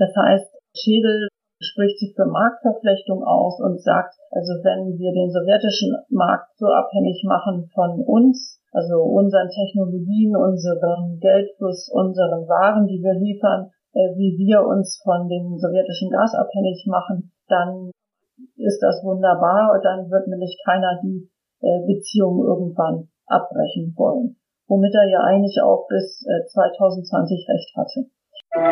Das heißt, Schädel spricht sich für Marktverflechtung aus und sagt, also wenn wir den sowjetischen Markt so abhängig machen von uns, also unseren Technologien, unserem Geldfluss, unseren Waren, die wir liefern, äh, wie wir uns von dem sowjetischen Gas abhängig machen, dann ist das wunderbar und dann wird nämlich keiner die äh, Beziehung irgendwann abbrechen wollen. Womit er ja eigentlich auch bis 2020 äh, recht hatte. In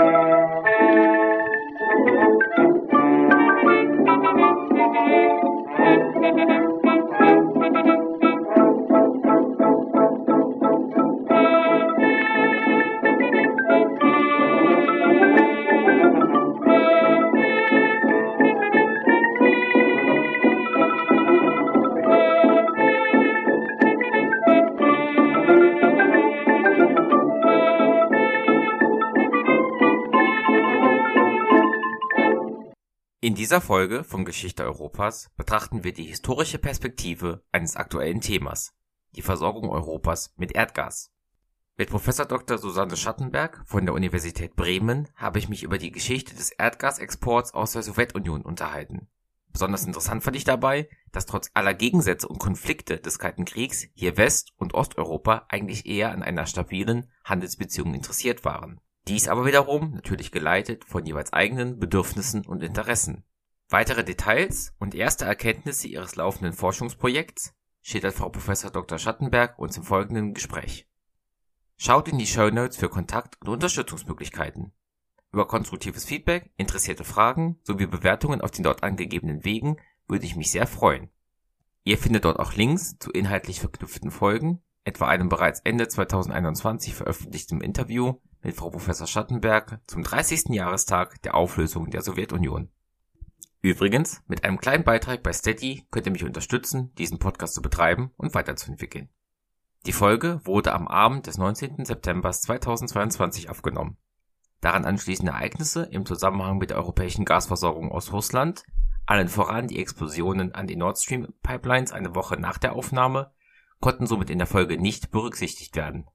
dieser Folge von Geschichte Europas betrachten wir die historische Perspektive eines aktuellen Themas, die Versorgung Europas mit Erdgas. Mit Professor Dr. Susanne Schattenberg von der Universität Bremen habe ich mich über die Geschichte des Erdgasexports aus der Sowjetunion unterhalten. Besonders interessant fand ich dabei, dass trotz aller Gegensätze und Konflikte des Kalten Kriegs hier West- und Osteuropa eigentlich eher an einer stabilen Handelsbeziehung interessiert waren dies aber wiederum natürlich geleitet von jeweils eigenen Bedürfnissen und Interessen. Weitere Details und erste Erkenntnisse ihres laufenden Forschungsprojekts schildert Frau Prof. Dr. Schattenberg uns im folgenden Gespräch. Schaut in die Show Notes für Kontakt- und Unterstützungsmöglichkeiten. Über konstruktives Feedback, interessierte Fragen sowie Bewertungen auf den dort angegebenen Wegen würde ich mich sehr freuen. Ihr findet dort auch Links zu inhaltlich verknüpften Folgen, etwa einem bereits Ende 2021 veröffentlichten Interview mit Frau Professor Schattenberg zum 30. Jahrestag der Auflösung der Sowjetunion. Übrigens, mit einem kleinen Beitrag bei Steady könnt ihr mich unterstützen, diesen Podcast zu betreiben und weiterzuentwickeln. Die Folge wurde am Abend des 19. September 2022 aufgenommen. Daran anschließende Ereignisse im Zusammenhang mit der europäischen Gasversorgung aus Russland, allen voran die Explosionen an den Nord Stream Pipelines eine Woche nach der Aufnahme, konnten somit in der Folge nicht berücksichtigt werden.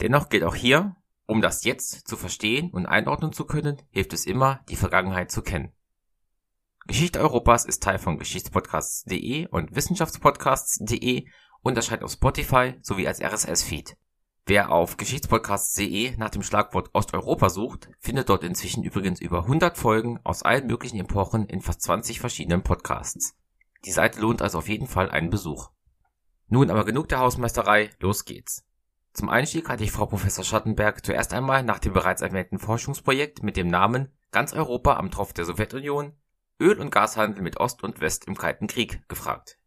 Dennoch gilt auch hier, um das Jetzt zu verstehen und einordnen zu können, hilft es immer, die Vergangenheit zu kennen. Geschichte Europas ist Teil von Geschichtspodcasts.de und Wissenschaftspodcasts.de und erscheint auf Spotify sowie als RSS-Feed. Wer auf Geschichtspodcasts.de nach dem Schlagwort Osteuropa sucht, findet dort inzwischen übrigens über 100 Folgen aus allen möglichen Epochen in fast 20 verschiedenen Podcasts. Die Seite lohnt also auf jeden Fall einen Besuch. Nun aber genug der Hausmeisterei, los geht's. Zum Einstieg hatte ich Frau Professor Schattenberg zuerst einmal nach dem bereits erwähnten Forschungsprojekt mit dem Namen Ganz Europa am Tropf der Sowjetunion Öl- und Gashandel mit Ost und West im Kalten Krieg gefragt.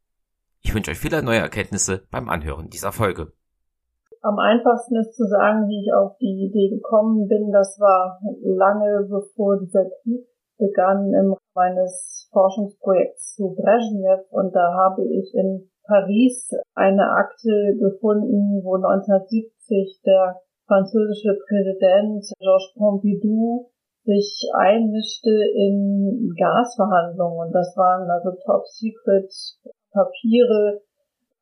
Ich wünsche euch viele neue Erkenntnisse beim Anhören dieser Folge. Am einfachsten ist zu sagen, wie ich auf die Idee gekommen bin. Das war lange bevor dieser Krieg begann im meines Forschungsprojekts zu Brezhnev und da habe ich in Paris eine Akte gefunden, wo 1970 der französische Präsident Georges Pompidou sich einmischte in Gasverhandlungen. Und das waren also Top-Secret Papiere,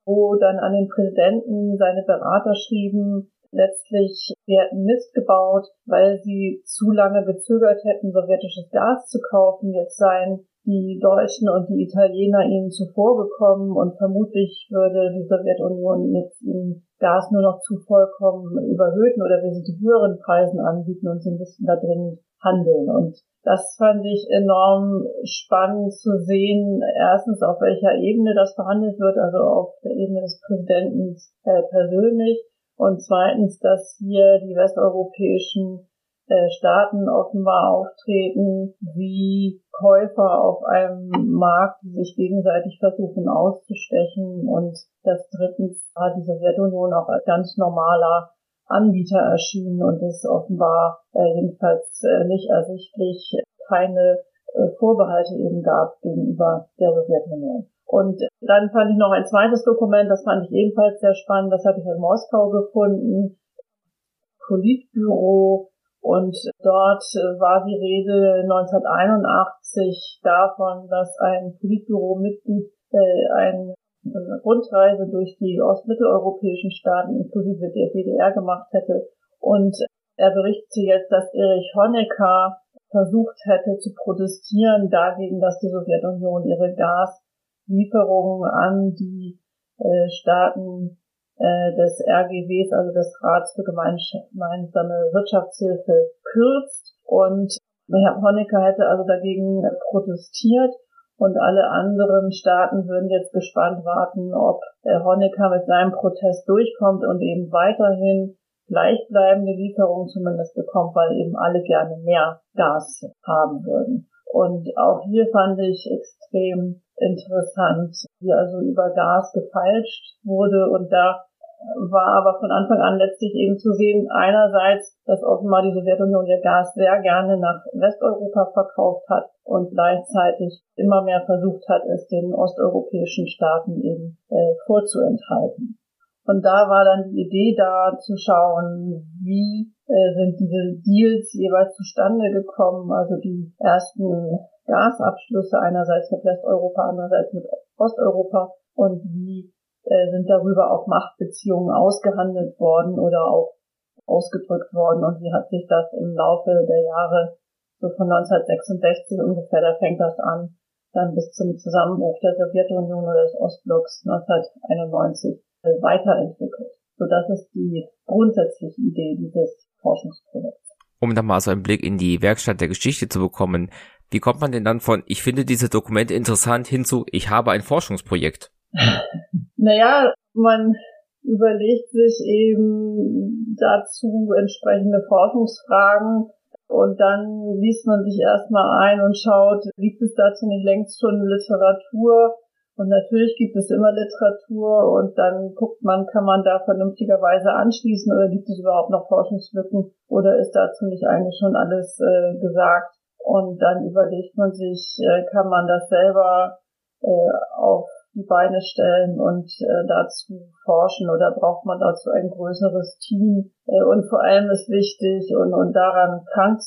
wo dann an den Präsidenten seine Berater schrieben, letztlich, wir hätten Mist gebaut, weil sie zu lange gezögert hätten, sowjetisches Gas zu kaufen. Jetzt seien die Deutschen und die Italiener ihnen zuvorgekommen und vermutlich würde die Sowjetunion jetzt ihnen Gas nur noch zu vollkommen überhöhten oder wesentlich höheren Preisen anbieten und sie müssten da dringend handeln. Und das fand ich enorm spannend zu sehen, erstens auf welcher Ebene das verhandelt wird, also auf der Ebene des Präsidenten äh, persönlich und zweitens, dass hier die westeuropäischen Staaten offenbar auftreten wie Käufer auf einem Markt, die sich gegenseitig versuchen auszustechen und dass drittens war die Sowjetunion auch als ganz normaler Anbieter erschienen und es offenbar äh, jedenfalls äh, nicht ersichtlich keine äh, Vorbehalte eben gab gegenüber der Sowjetunion. Und dann fand ich noch ein zweites Dokument, das fand ich ebenfalls sehr spannend, das habe ich in Moskau gefunden. Politbüro und dort äh, war die Rede 1981 davon, dass ein Politbüro-Mitglied äh, eine Rundreise durch die ostmitteleuropäischen Staaten inklusive der DDR gemacht hätte. Und er berichtete jetzt, dass Erich Honecker versucht hätte zu protestieren dagegen, dass die Sowjetunion ihre Gaslieferungen an die äh, Staaten äh, des RGWs, also des Rats für gemeinsame Wirtschaftshilfe, kürzt. Und Herr Honecker hätte also dagegen protestiert und alle anderen Staaten würden jetzt gespannt warten, ob Honecker mit seinem Protest durchkommt und eben weiterhin gleichbleibende Lieferungen zumindest bekommt, weil eben alle gerne mehr Gas haben würden. Und auch hier fand ich extrem interessant, wie also über Gas gefeilscht wurde und da war aber von Anfang an letztlich eben zu sehen, einerseits, dass offenbar die Sowjetunion ihr Gas sehr gerne nach Westeuropa verkauft hat und gleichzeitig immer mehr versucht hat, es den osteuropäischen Staaten eben äh, vorzuenthalten. Und da war dann die Idee da zu schauen, wie äh, sind diese Deals jeweils zustande gekommen, also die ersten Gasabschlüsse einerseits mit Westeuropa, andererseits mit Osteuropa und wie äh, sind darüber auch Machtbeziehungen ausgehandelt worden oder auch ausgedrückt worden und wie hat sich das im Laufe der Jahre so von 1966 ungefähr, da fängt das an, dann bis zum Zusammenbruch der Sowjetunion oder des Ostblocks 1991 äh, weiterentwickelt. So das ist die grundsätzliche Idee dieses Forschungsprojekts. Um dann mal so einen Blick in die Werkstatt der Geschichte zu bekommen, wie kommt man denn dann von ich finde diese Dokumente interessant hinzu ich habe ein Forschungsprojekt? naja, man überlegt sich eben dazu entsprechende Forschungsfragen und dann liest man sich erstmal ein und schaut, gibt es dazu nicht längst schon Literatur? Und natürlich gibt es immer Literatur und dann guckt man, kann man da vernünftigerweise anschließen oder gibt es überhaupt noch Forschungslücken oder ist dazu nicht eigentlich schon alles äh, gesagt? Und dann überlegt man sich, äh, kann man das selber äh, auf die Beine stellen und äh, dazu forschen oder braucht man dazu ein größeres Team? Äh, und vor allem ist wichtig und, und daran krankt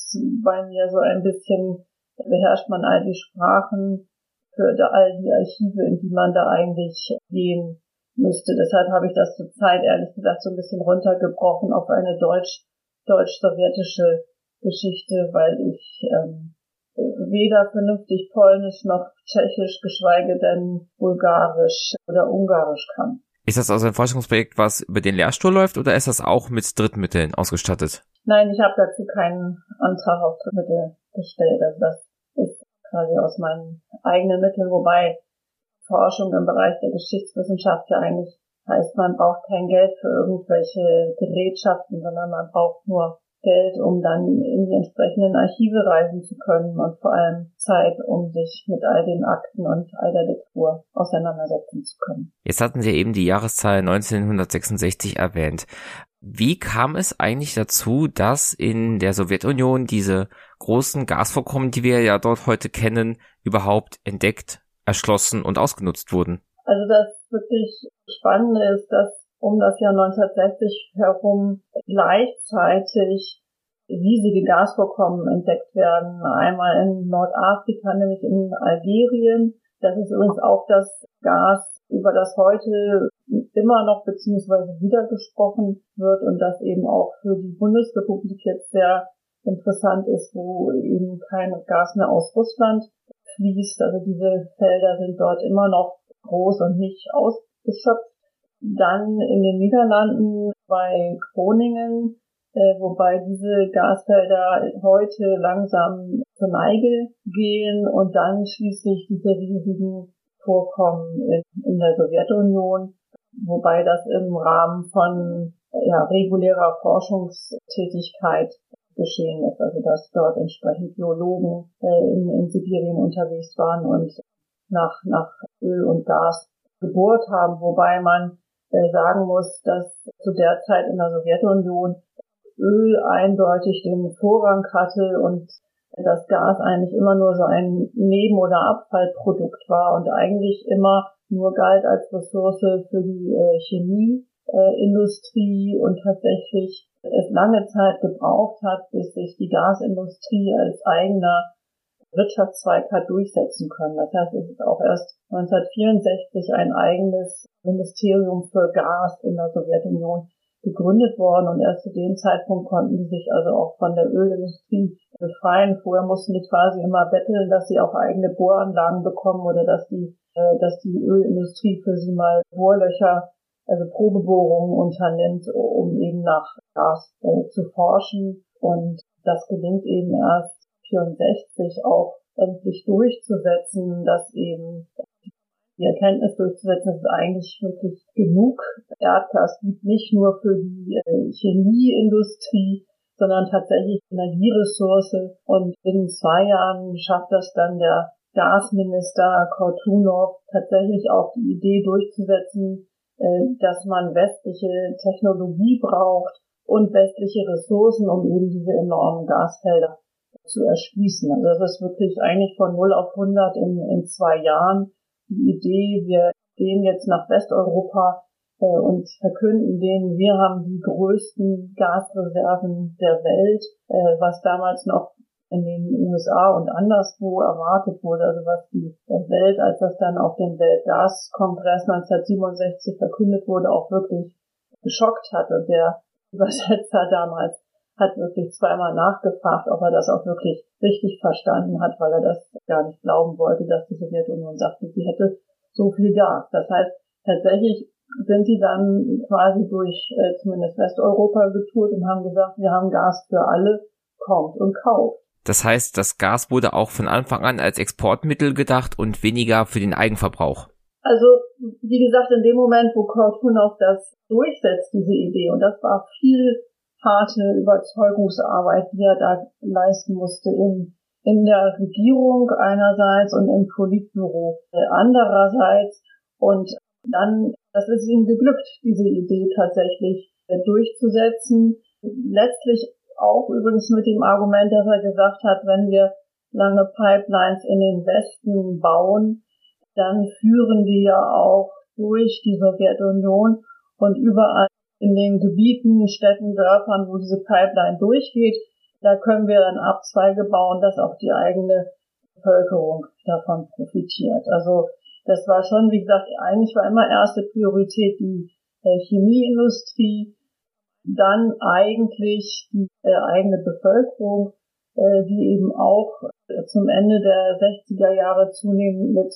bei mir so ein bisschen, beherrscht man all die Sprachen für all die Archive, in die man da eigentlich gehen müsste. Deshalb habe ich das zurzeit ehrlich gesagt so ein bisschen runtergebrochen auf eine deutsch, deutsch-sowjetische Geschichte, weil ich ähm, weder vernünftig Polnisch noch Tschechisch, geschweige denn Bulgarisch oder Ungarisch kann. Ist das also ein Forschungsprojekt, was über den Lehrstuhl läuft oder ist das auch mit Drittmitteln ausgestattet? Nein, ich habe dazu keinen Antrag auf Drittmittel gestellt. Also das ist quasi aus meinen eigenen Mitteln, wobei Forschung im Bereich der Geschichtswissenschaft ja eigentlich heißt, man braucht kein Geld für irgendwelche Gerätschaften, sondern man braucht nur Geld, um dann in die entsprechenden Archive reisen zu können und vor allem Zeit, um sich mit all den Akten und all der Literatur auseinandersetzen zu können. Jetzt hatten Sie eben die Jahreszahl 1966 erwähnt. Wie kam es eigentlich dazu, dass in der Sowjetunion diese großen Gasvorkommen, die wir ja dort heute kennen, überhaupt entdeckt, erschlossen und ausgenutzt wurden? Also das wirklich Spannende ist, dass um das Jahr 1960 herum gleichzeitig riesige Gasvorkommen entdeckt werden. Einmal in Nordafrika, nämlich in Algerien. Das ist übrigens auch das Gas, über das heute immer noch beziehungsweise wieder gesprochen wird und das eben auch für die Bundesrepublik jetzt sehr interessant ist, wo eben kein Gas mehr aus Russland fließt. Also diese Felder sind dort immer noch groß und nicht ausgeschöpft. Dann in den Niederlanden bei Groningen, äh, wobei diese Gasfelder heute langsam zur Neige gehen und dann schließlich diese riesigen Vorkommen in, in der Sowjetunion, wobei das im Rahmen von ja, regulärer Forschungstätigkeit geschehen ist, also dass dort entsprechend Biologen äh, in, in Sibirien unterwegs waren und nach, nach Öl und Gas gebohrt haben, wobei man sagen muss, dass zu der Zeit in der Sowjetunion Öl eindeutig den Vorrang hatte und das Gas eigentlich immer nur so ein Neben- oder Abfallprodukt war und eigentlich immer nur galt als Ressource für die äh, Chemieindustrie äh, und tatsächlich es lange Zeit gebraucht hat, bis sich die Gasindustrie als eigener Wirtschaftszweig hat durchsetzen können. Das heißt, es ist auch erst 1964 ein eigenes Ministerium für Gas in der Sowjetunion gegründet worden und erst zu dem Zeitpunkt konnten die sich also auch von der Ölindustrie befreien. Vorher mussten die quasi immer betteln, dass sie auch eigene Bohranlagen bekommen oder dass die, äh, dass die Ölindustrie für sie mal Bohrlöcher, also Probebohrungen unternimmt, um eben nach Gas äh, zu forschen. Und das gelingt eben erst 64 auch endlich durchzusetzen, dass eben die Erkenntnis durchzusetzen, dass es eigentlich wirklich genug Erdgas gibt, nicht nur für die äh, Chemieindustrie, sondern tatsächlich Energieressource. Und in zwei Jahren schafft das dann der Gasminister Kortunov tatsächlich auch die Idee durchzusetzen, äh, dass man westliche Technologie braucht und westliche Ressourcen, um eben diese enormen Gasfelder zu erschließen. Also das ist wirklich eigentlich von 0 auf 100 in, in zwei Jahren die Idee, wir gehen jetzt nach Westeuropa äh, und verkünden denen, wir haben die größten Gasreserven der Welt, äh, was damals noch in den USA und anderswo erwartet wurde, also was die Welt, als das dann auf dem Weltgaskongress 1967 verkündet wurde, auch wirklich geschockt hat. Und der Übersetzer damals hat wirklich zweimal nachgefragt, ob er das auch wirklich richtig verstanden hat, weil er das gar nicht glauben wollte, dass die Sowjetunion sagte, sie hätte so viel Gas. Das heißt, tatsächlich sind die dann quasi durch äh, zumindest Westeuropa getourt und haben gesagt, wir haben Gas für alle, kommt und kauft. Das heißt, das Gas wurde auch von Anfang an als Exportmittel gedacht und weniger für den Eigenverbrauch. Also, wie gesagt, in dem Moment, wo Kortunov das durchsetzt, diese Idee, und das war viel harte Überzeugungsarbeit, die er da leisten musste in, in der Regierung einerseits und im Politbüro andererseits. Und dann, das ist ihm geglückt, diese Idee tatsächlich durchzusetzen. Letztlich auch übrigens mit dem Argument, dass er gesagt hat, wenn wir lange Pipelines in den Westen bauen, dann führen die ja auch durch die Sowjetunion und überall in den Gebieten, Städten, Dörfern, wo diese Pipeline durchgeht, da können wir dann Abzweige bauen, dass auch die eigene Bevölkerung davon profitiert. Also das war schon, wie gesagt, eigentlich war immer erste Priorität die äh, Chemieindustrie, dann eigentlich die äh, eigene Bevölkerung, äh, die eben auch zum Ende der 60er Jahre zunehmend mit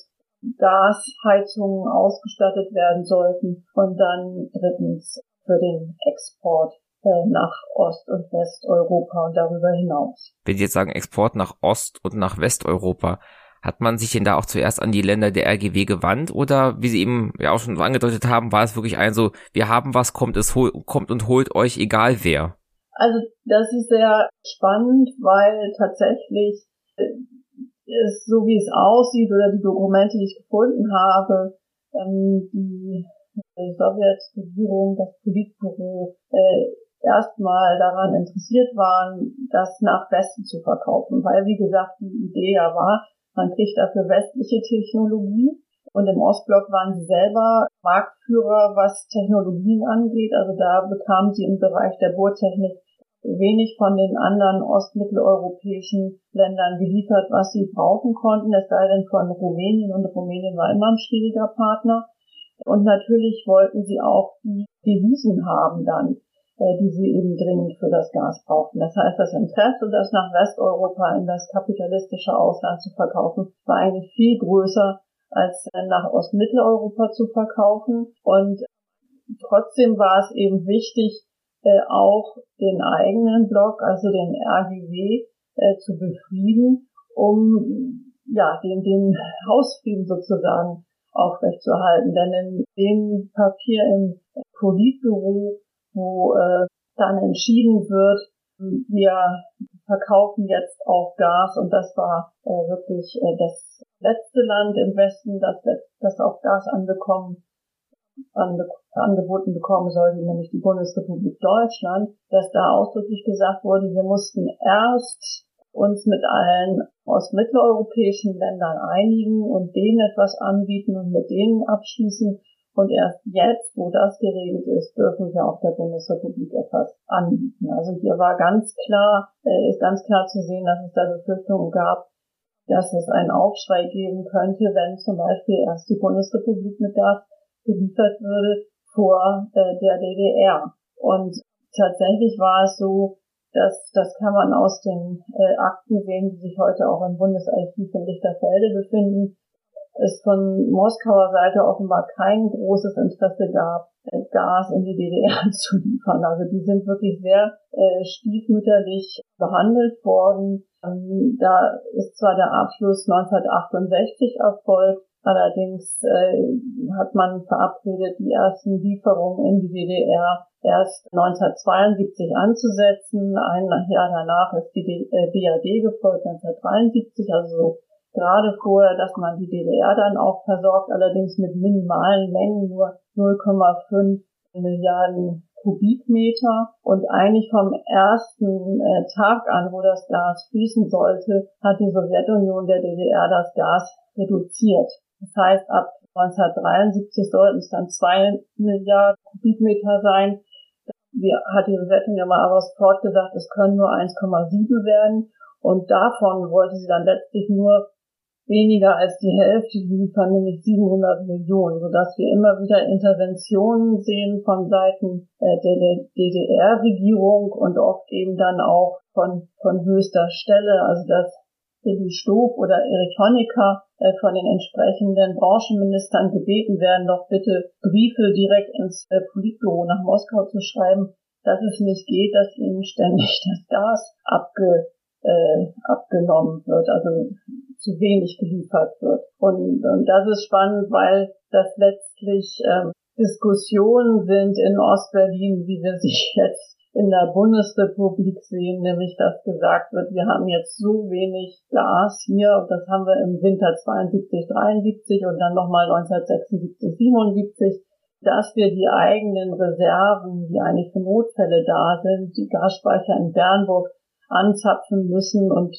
Gasheizungen ausgestattet werden sollten und dann drittens für den Export äh, nach Ost- und Westeuropa und darüber hinaus. Wenn Sie jetzt sagen Export nach Ost- und nach Westeuropa, hat man sich denn da auch zuerst an die Länder der RGW gewandt oder wie Sie eben ja auch schon angedeutet haben, war es wirklich ein so, wir haben was, kommt es kommt und holt euch, egal wer? Also das ist sehr spannend, weil tatsächlich äh, ist so wie es aussieht oder die Dokumente, die ich gefunden habe, ähm, die Sowjetregierung, das Politbüro äh, erstmal daran interessiert waren, das nach Westen zu verkaufen, weil wie gesagt die Idee ja war, man kriegt dafür westliche Technologie und im Ostblock waren sie selber Marktführer, was Technologien angeht. Also da bekamen sie im Bereich der Bohrtechnik wenig von den anderen ostmitteleuropäischen Ländern geliefert, was sie brauchen konnten, es sei denn von Rumänien und Rumänien war immer ein schwieriger Partner. Und natürlich wollten sie auch die Devisen haben dann, äh, die sie eben dringend für das Gas brauchten. Das heißt, das Interesse, das nach Westeuropa in das kapitalistische Ausland zu verkaufen, war eigentlich viel größer als nach Ostmitteleuropa zu verkaufen. Und trotzdem war es eben wichtig, äh, auch den eigenen Block, also den RGW, äh, zu befrieden, um ja den, den Hausfrieden sozusagen aufrechtzuerhalten. Denn in dem Papier im Politbüro, wo äh, dann entschieden wird, wir verkaufen jetzt auch Gas und das war äh, wirklich äh, das letzte Land im Westen, das, das auch Gas anbekommen, anbe angeboten bekommen sollte, nämlich die Bundesrepublik Deutschland, dass da ausdrücklich gesagt wurde, wir mussten erst uns mit allen ostmitteleuropäischen Ländern einigen und denen etwas anbieten und mit denen abschließen. Und erst jetzt, wo das geregelt ist, dürfen wir auch der Bundesrepublik etwas anbieten. Also hier war ganz klar, äh, ist ganz klar zu sehen, dass es da Befürchtungen gab, dass es einen Aufschrei geben könnte, wenn zum Beispiel erst die Bundesrepublik mit Gas geliefert würde vor äh, der DDR. Und tatsächlich war es so, dass das kann man aus den äh, Akten sehen, die sich heute auch im Bundesarchiv in Lichterfelde befinden, es von Moskauer Seite offenbar kein großes Interesse gab, Gas in die DDR zu liefern. Also die sind wirklich sehr äh, stiefmütterlich behandelt worden. Ähm, da ist zwar der Abschluss 1968 erfolgt, allerdings äh, hat man verabredet, die ersten Lieferungen in die DDR erst 1972 anzusetzen. Ein Jahr danach ist die BAD äh, gefolgt, 1973, also so gerade vorher, dass man die DDR dann auch versorgt, allerdings mit minimalen Mengen, nur 0,5 Milliarden Kubikmeter. Und eigentlich vom ersten äh, Tag an, wo das Gas fließen sollte, hat die Sowjetunion der DDR das Gas reduziert. Das heißt, ab 1973 sollten es dann zwei Milliarden Kubikmeter sein. Die hat die Sowjetunion aber sofort gesagt, es können nur 1,7 werden. Und davon wollte sie dann letztlich nur weniger als die Hälfte liefern, nämlich 700 Millionen, sodass wir immer wieder Interventionen sehen von Seiten äh, der DDR-Regierung und oft eben dann auch von, von höchster Stelle, also dass Willi Stoff oder Erich Honecker von den entsprechenden Branchenministern gebeten werden, doch bitte Briefe direkt ins äh, Politbüro nach Moskau zu schreiben, dass es nicht geht, dass ihnen ständig das Gas abge, äh, abgenommen wird. Also zu wenig geliefert wird. Und, und das ist spannend, weil das letztlich ähm, Diskussionen sind in Ostberlin, wie wir sich jetzt in der Bundesrepublik sehen, nämlich dass gesagt wird, wir haben jetzt so wenig Gas hier, und das haben wir im Winter 72, 73 und dann nochmal 1976, 77, dass wir die eigenen Reserven, die eigentlich für Notfälle da sind, die Gasspeicher in Bernburg anzapfen müssen und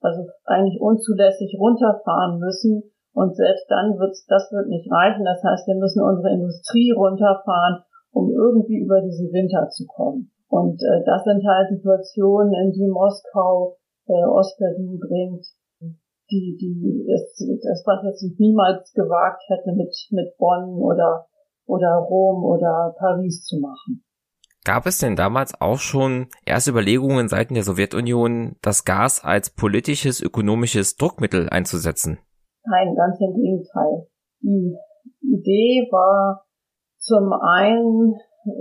also eigentlich unzulässig runterfahren müssen. Und selbst dann wird das wird nicht reichen. Das heißt, wir müssen unsere Industrie runterfahren, um irgendwie über diesen Winter zu kommen. Und äh, das sind halt Situationen, in die Moskau äh, Ostberlin bringt, die, die das, das was es niemals gewagt hätte, mit, mit Bonn oder, oder Rom oder Paris zu machen. Gab es denn damals auch schon erste Überlegungen seiten der Sowjetunion, das Gas als politisches, ökonomisches Druckmittel einzusetzen? Nein, ganz im Gegenteil. Die Idee war zum einen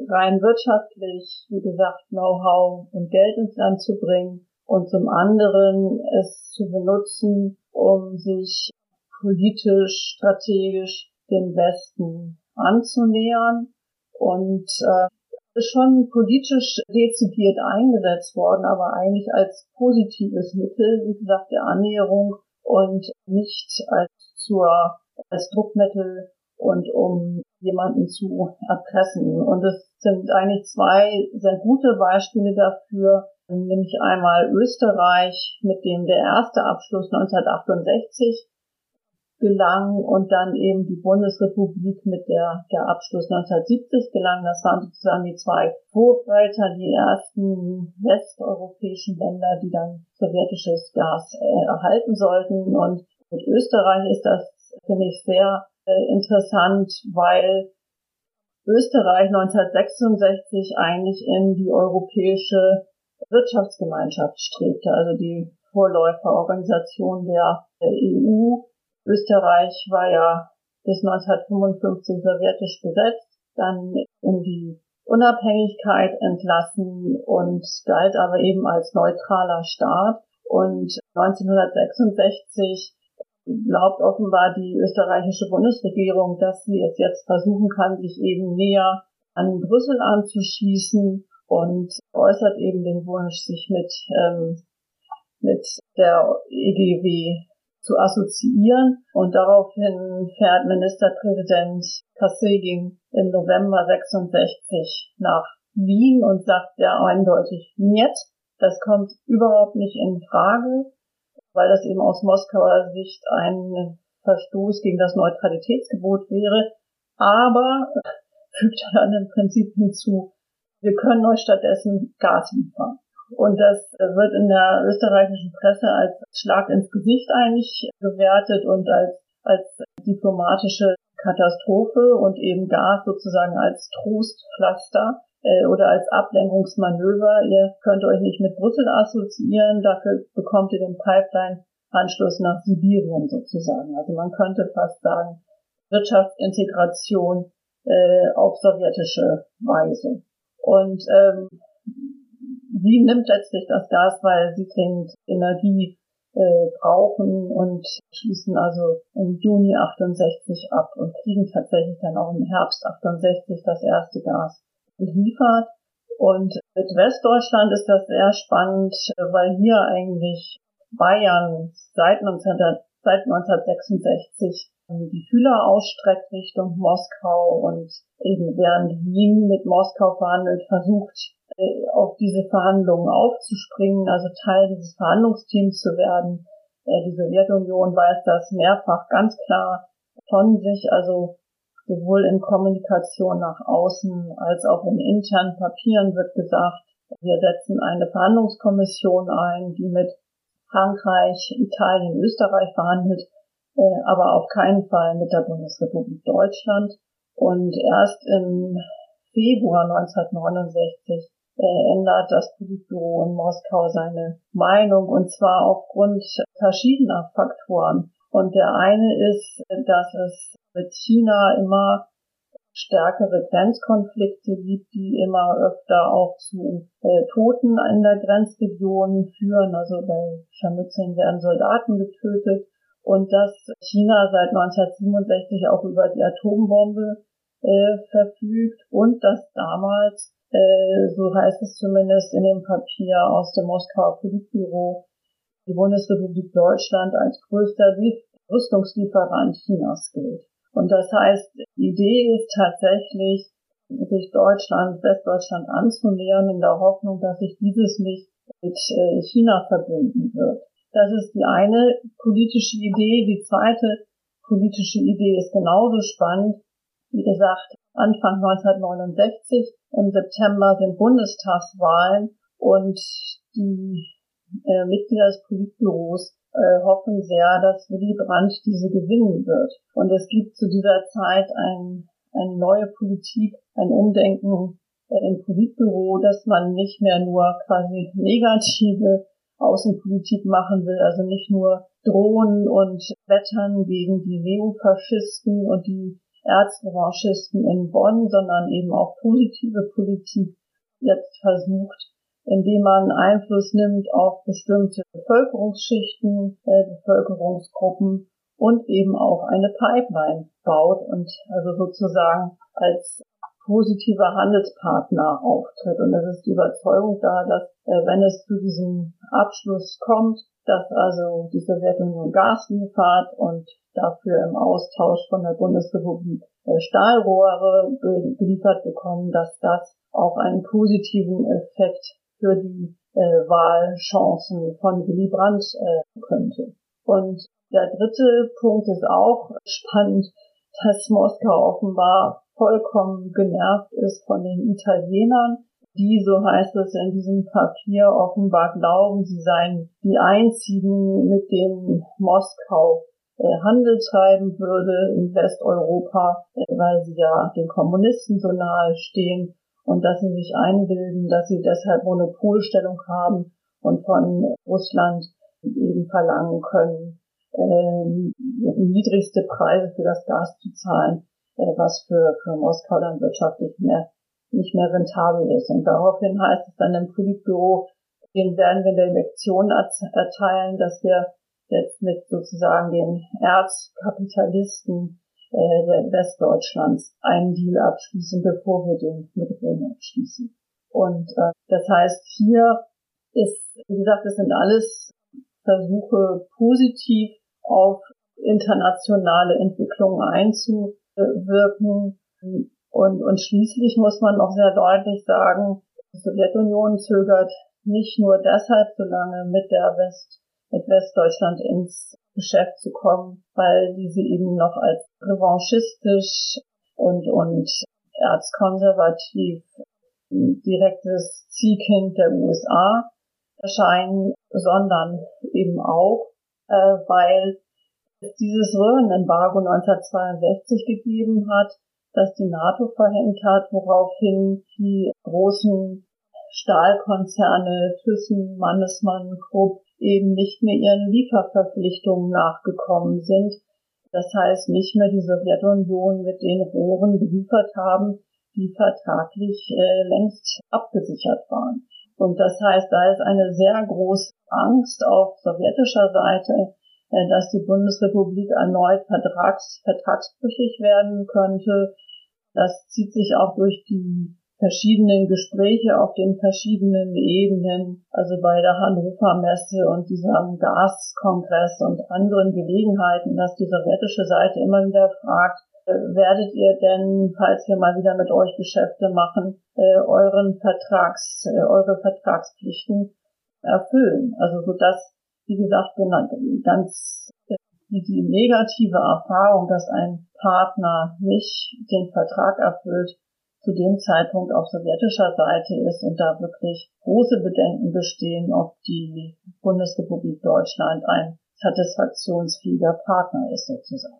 rein wirtschaftlich, wie gesagt, Know-how und Geld ins Land zu bringen und zum anderen es zu benutzen, um sich politisch, strategisch dem Westen anzunähern. Und äh, ist schon politisch dezidiert eingesetzt worden, aber eigentlich als positives Mittel, wie gesagt, der Annäherung und nicht als zur, als Druckmittel und um jemanden zu erpressen. Und es sind eigentlich zwei sehr gute Beispiele dafür, nämlich einmal Österreich mit dem der erste Abschluss 1968 gelang und dann eben die Bundesrepublik mit der, der Abschluss 1970 gelang. Das waren sozusagen die zwei Vorreiter, die ersten westeuropäischen Länder, die dann sowjetisches Gas äh, erhalten sollten. Und mit Österreich ist das, finde ich, sehr interessant, weil Österreich 1966 eigentlich in die europäische Wirtschaftsgemeinschaft strebte, also die Vorläuferorganisation der, EU Österreich war ja bis 1955 sowjetisch besetzt, dann in die Unabhängigkeit entlassen und galt aber eben als neutraler Staat. Und 1966 glaubt offenbar die österreichische Bundesregierung, dass sie es jetzt versuchen kann, sich eben näher an Brüssel anzuschließen und äußert eben den Wunsch, sich mit, ähm, mit der EGW zu assoziieren. Und daraufhin fährt Ministerpräsident Kassegin im November 66 nach Wien und sagt sehr eindeutig, nicht, das kommt überhaupt nicht in Frage, weil das eben aus Moskauer Sicht ein Verstoß gegen das Neutralitätsgebot wäre. Aber fügt er dann im Prinzip hinzu, wir können euch stattdessen Gas liefern. Und das wird in der österreichischen Presse als Schlag ins Gesicht eigentlich gewertet und als, als diplomatische Katastrophe und eben Gas sozusagen als Trostpflaster äh, oder als Ablenkungsmanöver. Ihr könnt euch nicht mit Brüssel assoziieren, dafür bekommt ihr den Pipeline-Anschluss nach Sibirien sozusagen. Also man könnte fast sagen, Wirtschaftsintegration äh, auf sowjetische Weise. Und ähm, sie nimmt letztlich das Gas, weil sie dringend Energie äh, brauchen und schließen also im Juni 68 ab und kriegen tatsächlich dann auch im Herbst 68 das erste Gas geliefert. Und mit Westdeutschland ist das sehr spannend, weil hier eigentlich Bayern seit, 19, seit 1966 die Fühler ausstreckt Richtung Moskau und eben während Wien mit Moskau verhandelt, versucht äh, auf diese Verhandlungen aufzuspringen, also Teil dieses Verhandlungsteams zu werden. Äh, die Sowjetunion weiß das mehrfach ganz klar von sich, also sowohl in Kommunikation nach außen als auch in internen Papieren wird gesagt, wir setzen eine Verhandlungskommission ein, die mit Frankreich, Italien, Österreich verhandelt, äh, aber auf keinen Fall mit der Bundesrepublik Deutschland. Und erst im Februar 1969 äh, ändert das Politbüro in Moskau seine Meinung und zwar aufgrund verschiedener Faktoren. Und der eine ist, dass es mit China immer stärkere Grenzkonflikte gibt, die immer öfter auch zu äh, Toten in der Grenzregion führen. Also bei Scharmützeln werden Soldaten getötet und dass China seit 1967 auch über die Atombombe äh, verfügt und dass damals, äh, so heißt es zumindest in dem Papier aus dem Moskauer Politbüro, die Bundesrepublik Deutschland als größter Rüstungslieferant Chinas gilt. Und das heißt, die Idee ist tatsächlich, sich Deutschland, Westdeutschland anzunähern in der Hoffnung, dass sich dieses nicht mit äh, China verbinden wird. Das ist die eine politische Idee. Die zweite politische Idee ist genauso spannend. Wie gesagt, Anfang 1969 im September sind Bundestagswahlen und die äh, Mitglieder des Politbüros äh, hoffen sehr, dass Willy Brandt diese gewinnen wird. Und es gibt zu dieser Zeit ein, eine neue Politik, ein Umdenken äh, im Politbüro, dass man nicht mehr nur quasi negative Außenpolitik machen will, also nicht nur drohen und wettern gegen die Neofaschisten und die Erzrevanchisten in Bonn, sondern eben auch positive Politik jetzt versucht indem man Einfluss nimmt auf bestimmte Bevölkerungsschichten, äh, Bevölkerungsgruppen und eben auch eine Pipeline baut und also sozusagen als positiver Handelspartner auftritt. Und es ist die Überzeugung da, dass äh, wenn es zu diesem Abschluss kommt, dass also die Sowjetunion Gas liefert und dafür im Austausch von der Bundesrepublik äh, Stahlrohre geliefert bekommen, dass das auch einen positiven Effekt für die äh, Wahlchancen von Willy Brandt äh, könnte. Und der dritte Punkt ist auch spannend, dass Moskau offenbar vollkommen genervt ist von den Italienern, die, so heißt es in diesem Papier, offenbar glauben, sie seien die einzigen, mit denen Moskau äh, Handel treiben würde in Westeuropa, äh, weil sie ja den Kommunisten so nahe stehen und dass sie sich einbilden, dass sie deshalb Monopolstellung haben und von Russland eben verlangen können, äh, niedrigste Preise für das Gas zu zahlen, äh, was für, für Moskau dann wirtschaftlich mehr, nicht mehr rentabel ist. Und daraufhin heißt es dann im Politbüro, den werden wir eine Lektion erteilen, dass wir jetzt mit sozusagen den Erzkapitalisten äh, Westdeutschlands einen Deal abschließen, bevor wir den mit Rom abschließen. Und äh, das heißt, hier ist, wie gesagt, das sind alles Versuche, positiv auf internationale Entwicklungen einzuwirken. Und, und schließlich muss man noch sehr deutlich sagen, die Sowjetunion zögert nicht nur deshalb so lange mit der West, mit Westdeutschland ins Geschäft zu kommen, weil diese eben noch als revanchistisch und, und erzkonservativ direktes Zielkind der USA erscheinen, sondern eben auch, äh, weil es dieses Röhrenembargo 1962 gegeben hat, das die NATO verhängt hat, woraufhin die großen Stahlkonzerne Thyssen, Mannesmann, Krupp eben nicht mehr ihren Lieferverpflichtungen nachgekommen sind. Das heißt, nicht mehr die Sowjetunion mit den Rohren geliefert haben, die vertraglich äh, längst abgesichert waren. Und das heißt, da ist eine sehr große Angst auf sowjetischer Seite, äh, dass die Bundesrepublik erneut vertrags, vertragsbrüchig werden könnte. Das zieht sich auch durch die verschiedenen Gespräche auf den verschiedenen Ebenen, also bei der Hannover Messe und diesem Gaskongress und anderen Gelegenheiten, dass die sowjetische Seite immer wieder fragt, äh, werdet ihr denn, falls wir mal wieder mit euch Geschäfte machen, äh, euren Vertrags, äh, eure Vertragspflichten erfüllen? Also so dass, wie gesagt, ganz die, die negative Erfahrung, dass ein Partner nicht den Vertrag erfüllt, zu dem Zeitpunkt auf sowjetischer Seite ist und da wirklich große Bedenken bestehen, ob die Bundesrepublik Deutschland ein satisfaktionsfähiger Partner ist sozusagen.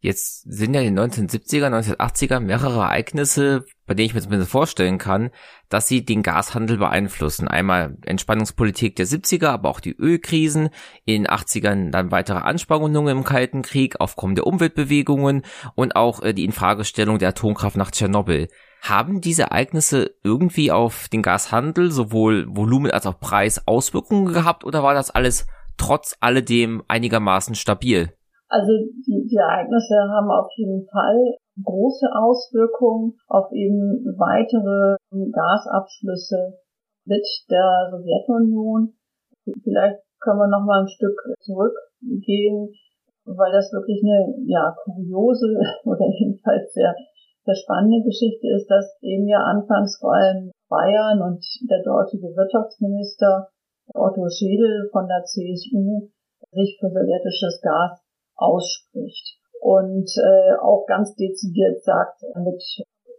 Jetzt sind ja in den 1970er, 1980er mehrere Ereignisse, bei denen ich mir zumindest vorstellen kann, dass sie den Gashandel beeinflussen. Einmal Entspannungspolitik der 70er, aber auch die Ölkrisen, in den 80ern dann weitere Anspannungen im Kalten Krieg, Aufkommen der Umweltbewegungen und auch äh, die Infragestellung der Atomkraft nach Tschernobyl. Haben diese Ereignisse irgendwie auf den Gashandel sowohl Volumen als auch Preis Auswirkungen gehabt oder war das alles trotz alledem einigermaßen stabil? Also die, die Ereignisse haben auf jeden Fall große Auswirkungen auf eben weitere Gasabschlüsse mit der Sowjetunion. Vielleicht können wir noch mal ein Stück zurückgehen, weil das wirklich eine ja kuriose oder jedenfalls sehr, sehr spannende Geschichte ist, dass eben ja anfangs vor allem Bayern und der dortige Wirtschaftsminister Otto Schädel von der CSU sich für sowjetisches Gas ausspricht und äh, auch ganz dezidiert sagt, mit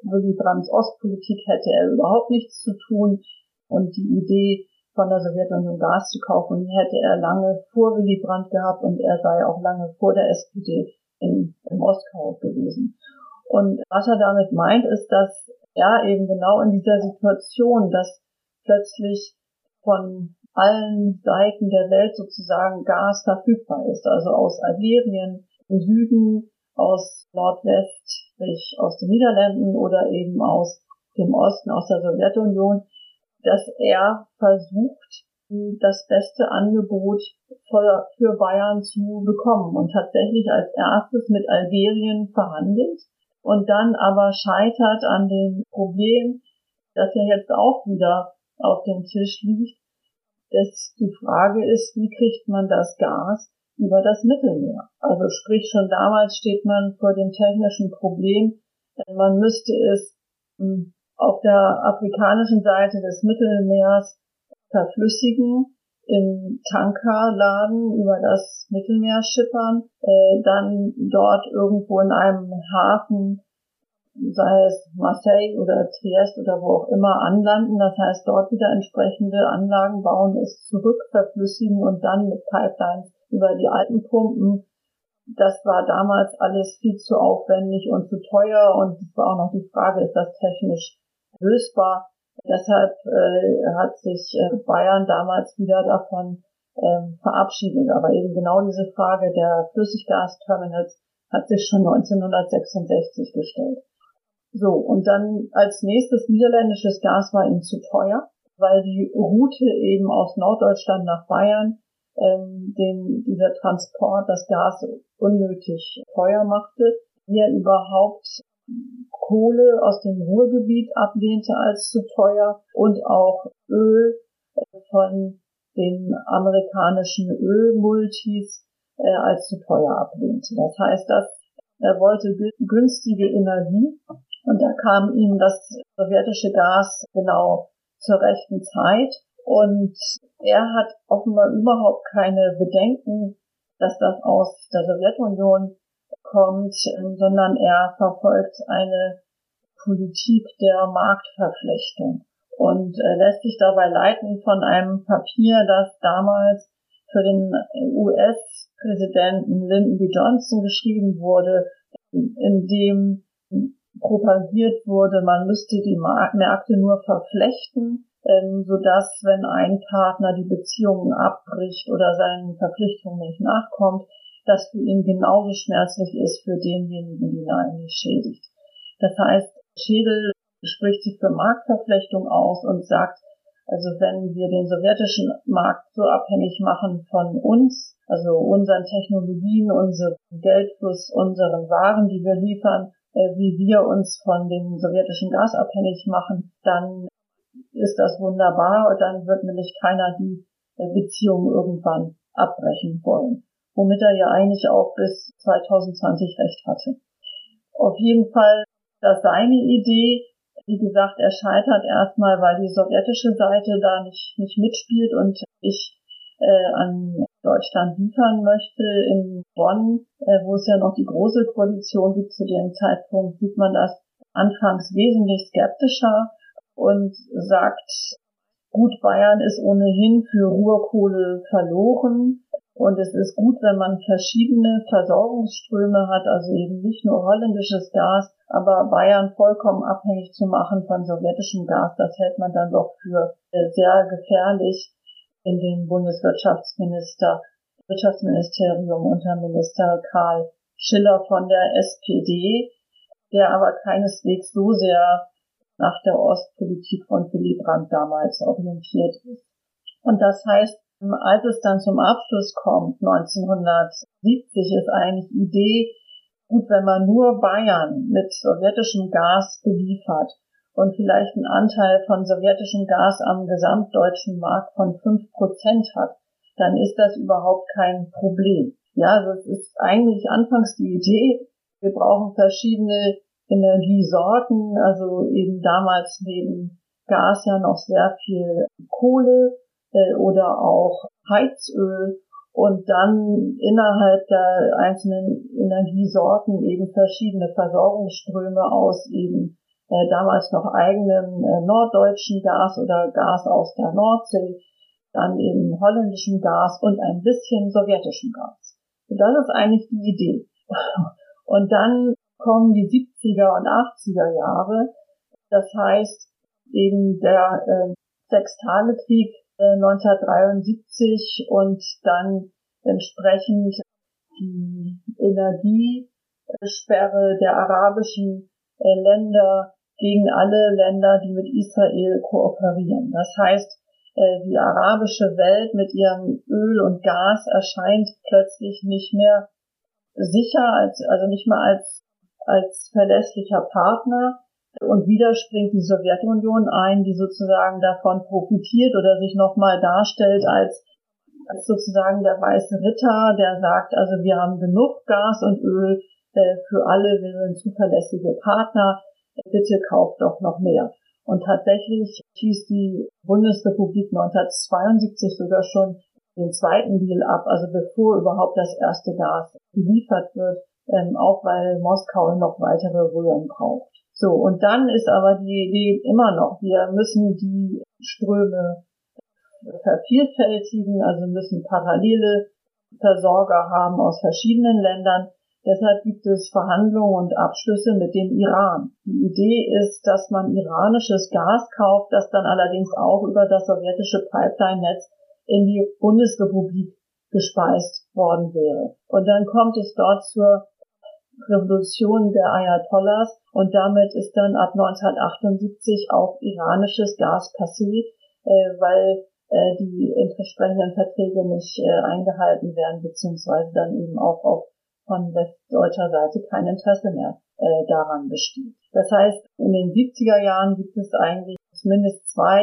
Willy Brandts Ostpolitik hätte er überhaupt nichts zu tun und die Idee von der Sowjetunion Gas zu kaufen, die hätte er lange vor Willy Brandt gehabt und er sei auch lange vor der SPD in, im Ostkau gewesen. Und was er damit meint, ist, dass er eben genau in dieser Situation, dass plötzlich von allen Seiten der Welt sozusagen Gas verfügbar ist. Also aus Algerien im Süden, aus Nordwest, sprich aus den Niederlanden oder eben aus dem Osten, aus der Sowjetunion, dass er versucht, das beste Angebot für Bayern zu bekommen und tatsächlich als erstes mit Algerien verhandelt und dann aber scheitert an dem Problem, das ja jetzt auch wieder auf dem Tisch liegt, dass die Frage ist, wie kriegt man das Gas über das Mittelmeer? Also sprich, schon damals steht man vor dem technischen Problem, man müsste es hm, auf der afrikanischen Seite des Mittelmeers verflüssigen, im Tankerladen über das Mittelmeer schippern, äh, dann dort irgendwo in einem Hafen sei es Marseille oder Triest oder wo auch immer anlanden. Das heißt, dort wieder entsprechende Anlagen bauen, es zurück verflüssigen und dann mit Pipelines über die Alpen pumpen. Das war damals alles viel zu aufwendig und zu teuer und es war auch noch die Frage, ist das technisch lösbar? Deshalb äh, hat sich äh, Bayern damals wieder davon ähm, verabschiedet. Aber eben genau diese Frage der Flüssiggasterminals hat sich schon 1966 gestellt. So, und dann als nächstes niederländisches Gas war ihm zu teuer, weil die Route eben aus Norddeutschland nach Bayern ähm, den, dieser Transport das Gas unnötig teuer machte. Wie er überhaupt Kohle aus dem Ruhrgebiet ablehnte als zu teuer und auch Öl äh, von den amerikanischen Ölmultis äh, als zu teuer ablehnte. Das heißt, dass er wollte günstige Energie und da kam ihm das sowjetische Gas genau zur rechten Zeit. Und er hat offenbar überhaupt keine Bedenken, dass das aus der Sowjetunion kommt, sondern er verfolgt eine Politik der Marktverflechtung und lässt sich dabei leiten von einem Papier, das damals für den US-Präsidenten Lyndon B. Johnson geschrieben wurde, in dem propagiert wurde, man müsste die Märkte nur verflechten, ähm, so dass wenn ein Partner die Beziehungen abbricht oder seinen Verpflichtungen nicht nachkommt, das für ihn genauso schmerzlich ist für denjenigen, den er eigentlich schädigt. Das heißt, Schädel spricht sich für Marktverflechtung aus und sagt, also wenn wir den sowjetischen Markt so abhängig machen von uns, also unseren Technologien, unserem Geldfluss, unseren Waren, die wir liefern, äh, wie wir uns von dem sowjetischen Gas abhängig machen, dann ist das wunderbar. Dann wird nämlich keiner die äh, Beziehung irgendwann abbrechen wollen. Womit er ja eigentlich auch bis 2020 recht hatte. Auf jeden Fall, dass seine Idee, wie gesagt, er scheitert erstmal, weil die sowjetische Seite da nicht, nicht mitspielt und ich äh, an Deutschland liefern möchte. In Bonn, äh, wo es ja noch die große Koalition gibt zu dem Zeitpunkt, sieht man das anfangs wesentlich skeptischer und sagt, gut, Bayern ist ohnehin für Ruhrkohle verloren. Und es ist gut, wenn man verschiedene Versorgungsströme hat, also eben nicht nur holländisches Gas, aber Bayern vollkommen abhängig zu machen von sowjetischem Gas, das hält man dann doch für äh, sehr gefährlich in dem Bundeswirtschaftsminister, Wirtschaftsministerium unter Minister Karl Schiller von der SPD, der aber keineswegs so sehr nach der Ostpolitik von Willy Brandt damals orientiert ist. Und das heißt, als es dann zum Abschluss kommt, 1970, ist eigentlich die Idee, gut, wenn man nur Bayern mit sowjetischem Gas beliefert und vielleicht einen Anteil von sowjetischem Gas am gesamtdeutschen Markt von fünf Prozent hat, dann ist das überhaupt kein Problem. Ja, das ist eigentlich anfangs die Idee, wir brauchen verschiedene Energiesorten, also eben damals neben Gas ja noch sehr viel Kohle äh, oder auch Heizöl und dann innerhalb der einzelnen Energiesorten eben verschiedene Versorgungsströme aus eben äh, damals noch eigenem äh, norddeutschen Gas oder Gas aus der Nordsee, dann eben holländischem Gas und ein bisschen sowjetischem Gas. Und das ist eigentlich die Idee. Und dann kommen die 70er und 80er Jahre. Das heißt, eben der äh, Sechstagekrieg 1973 und dann entsprechend die Energiesperre der arabischen äh, Länder gegen alle Länder, die mit Israel kooperieren. Das heißt, äh, die arabische Welt mit ihrem Öl und Gas erscheint plötzlich nicht mehr sicher, als, also nicht mehr als als verlässlicher Partner. Und wieder springt die Sowjetunion ein, die sozusagen davon profitiert oder sich nochmal darstellt als, als sozusagen der weiße Ritter, der sagt, also wir haben genug Gas und Öl äh, für alle, wir sind zuverlässige Partner, bitte kauft doch noch mehr. Und tatsächlich schießt die Bundesrepublik 1972 sogar schon den zweiten Deal ab, also bevor überhaupt das erste Gas geliefert wird ähm, auch weil Moskau noch weitere Röhren braucht. So, und dann ist aber die Idee immer noch, wir müssen die Ströme vervielfältigen, also müssen parallele Versorger haben aus verschiedenen Ländern. Deshalb gibt es Verhandlungen und Abschlüsse mit dem Iran. Die Idee ist, dass man iranisches Gas kauft, das dann allerdings auch über das sowjetische Pipeline-Netz in die Bundesrepublik gespeist worden wäre. Und dann kommt es dort zur Revolution der Ayatollahs und damit ist dann ab 1978 auch iranisches Gas passé, äh, weil äh, die entsprechenden Verträge nicht äh, eingehalten werden, beziehungsweise dann eben auch auf von westdeutscher Seite kein Interesse mehr äh, daran besteht. Das heißt, in den 70er Jahren gibt es eigentlich zumindest zwei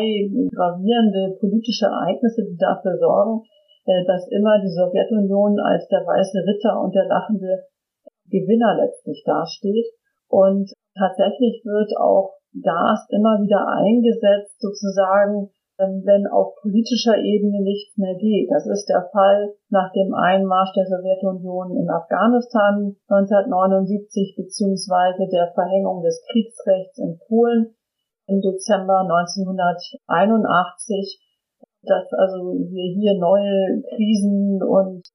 gravierende politische Ereignisse, die dafür sorgen, äh, dass immer die Sowjetunion als der weiße Ritter und der lachende Gewinner letztlich dasteht. Und tatsächlich wird auch Gas immer wieder eingesetzt, sozusagen, ähm, wenn auf politischer Ebene nichts mehr geht. Das ist der Fall nach dem Einmarsch der Sowjetunion in Afghanistan 1979 beziehungsweise der Verhängung des Kriegsrechts in Polen im Dezember 1981, dass also wir hier neue Krisen und